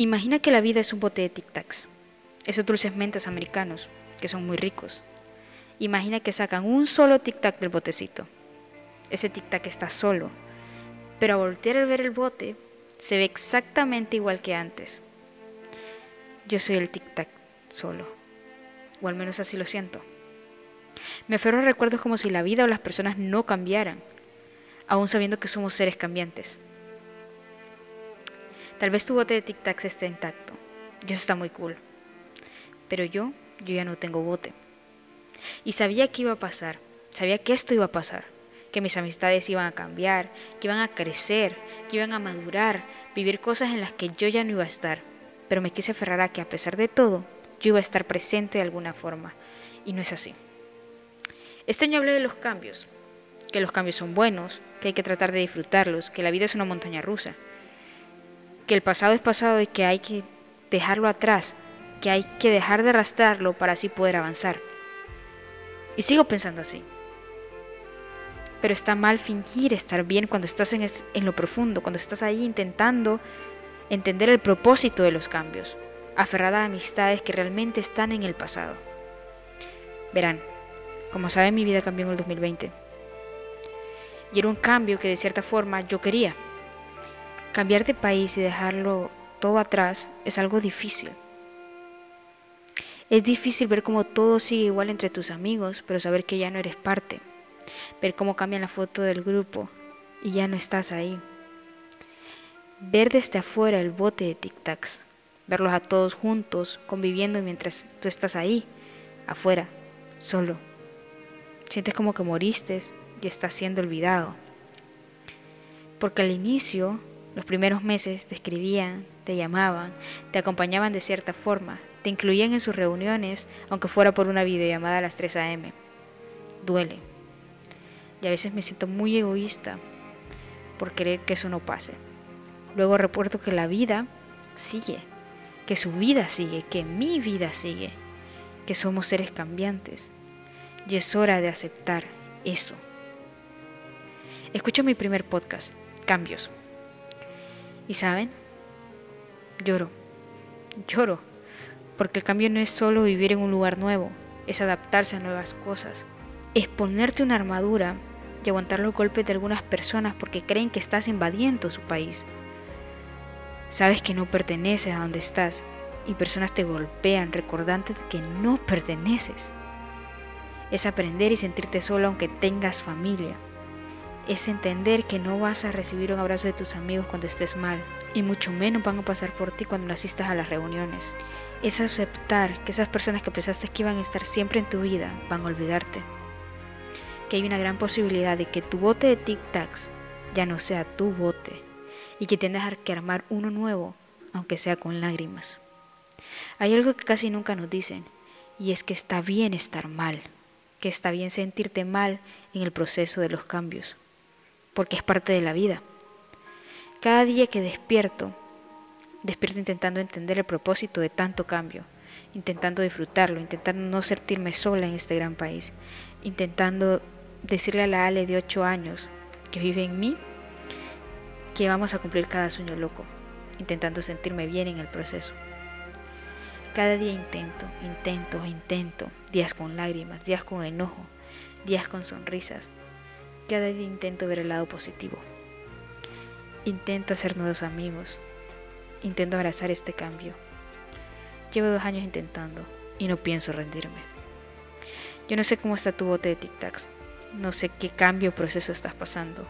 Imagina que la vida es un bote de tic-tacs, esos dulces mentes americanos, que son muy ricos. Imagina que sacan un solo tic-tac del botecito. Ese tic-tac está solo, pero a voltear al ver el bote, se ve exactamente igual que antes. Yo soy el tic-tac solo, o al menos así lo siento. Me aferro a recuerdos como si la vida o las personas no cambiaran, aún sabiendo que somos seres cambiantes. Tal vez tu bote de tic-tacs esté intacto, y eso está muy cool. Pero yo, yo ya no tengo bote. Y sabía que iba a pasar, sabía que esto iba a pasar, que mis amistades iban a cambiar, que iban a crecer, que iban a madurar, vivir cosas en las que yo ya no iba a estar. Pero me quise aferrar a que a pesar de todo, yo iba a estar presente de alguna forma. Y no es así. Este año hablé de los cambios, que los cambios son buenos, que hay que tratar de disfrutarlos, que la vida es una montaña rusa, que el pasado es pasado y que hay que dejarlo atrás, que hay que dejar de arrastrarlo para así poder avanzar. Y sigo pensando así. Pero está mal fingir estar bien cuando estás en, lo profundo, cuando estás ahí intentando entender el propósito de los cambios, aferrada a amistades que realmente están en el pasado. Verán, como saben, mi vida cambió en el 2020. Y era un cambio que de cierta forma yo quería. Cambiar de país y dejarlo todo atrás es algo difícil. Es difícil ver cómo todo sigue igual entre tus amigos, pero saber que ya no eres parte. Ver cómo cambian la foto del grupo y ya no estás ahí. Ver desde afuera el bote de tic-tacs. Verlos a todos juntos, conviviendo mientras tú estás ahí, afuera, solo. Sientes como que moriste y estás siendo olvidado. Porque al inicio, los primeros meses te escribían, te llamaban, te acompañaban de cierta forma, te incluían en sus reuniones, aunque fuera por una videollamada a las 3 a.m. Duele. Y a veces me siento muy egoísta por querer que eso no pase. Luego recuerdo que la vida sigue, que su vida sigue, que mi vida sigue, que somos seres cambiantes y es hora de aceptar eso. Escucho mi primer podcast, Cambios. Y saben, lloro, lloro, porque el cambio no es solo vivir en un lugar nuevo, es adaptarse a nuevas cosas, es ponerte una armadura y aguantar los golpes de algunas personas porque creen que estás invadiendo su país. Sabes que no perteneces a donde estás y personas te golpean recordándote que no perteneces es aprender y sentirte solo aunque tengas familia. Es entender que no vas a recibir un abrazo de tus amigos cuando estés mal y mucho menos van a pasar por ti cuando no asistas a las reuniones. Es aceptar que esas personas que pensaste que iban a estar siempre en tu vida van a olvidarte. Que hay una gran posibilidad de que tu bote de tic-tacs ya no sea tu bote y que tengas que armar uno nuevo, aunque sea con lágrimas. Hay algo que casi nunca nos dicen y es que está bien estar mal que está bien sentirte mal en el proceso de los cambios, porque es parte de la vida. Cada día que despierto, despierto intentando entender el propósito de tanto cambio, intentando disfrutarlo, intentando no sentirme sola en este gran país, intentando decirle a la Ale de 8 años que vive en mí que vamos a cumplir cada sueño loco, intentando sentirme bien en el proceso. Cada día intento, intento, intento, días con lágrimas, días con enojo, días con sonrisas. Cada día intento ver el lado positivo. Intento hacer nuevos amigos. Intento abrazar este cambio. Llevo dos años intentando y no pienso rendirme. Yo no sé cómo está tu bote de tic-tacs. No sé qué cambio o proceso estás pasando.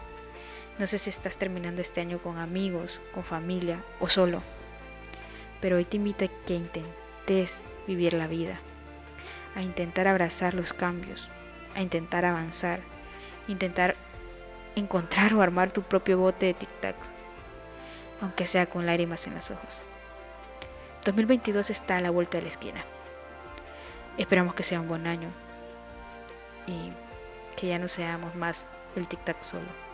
No sé si estás terminando este año con amigos, con familia o solo. Pero hoy te invito a que intentes vivir la vida, a intentar abrazar los cambios, a intentar avanzar, intentar encontrar o armar tu propio bote de tic-tacs, aunque sea con lágrimas en los ojos. 2022 está a la vuelta de la esquina. Esperamos que sea un buen año y que ya no seamos más el tic-tac solo.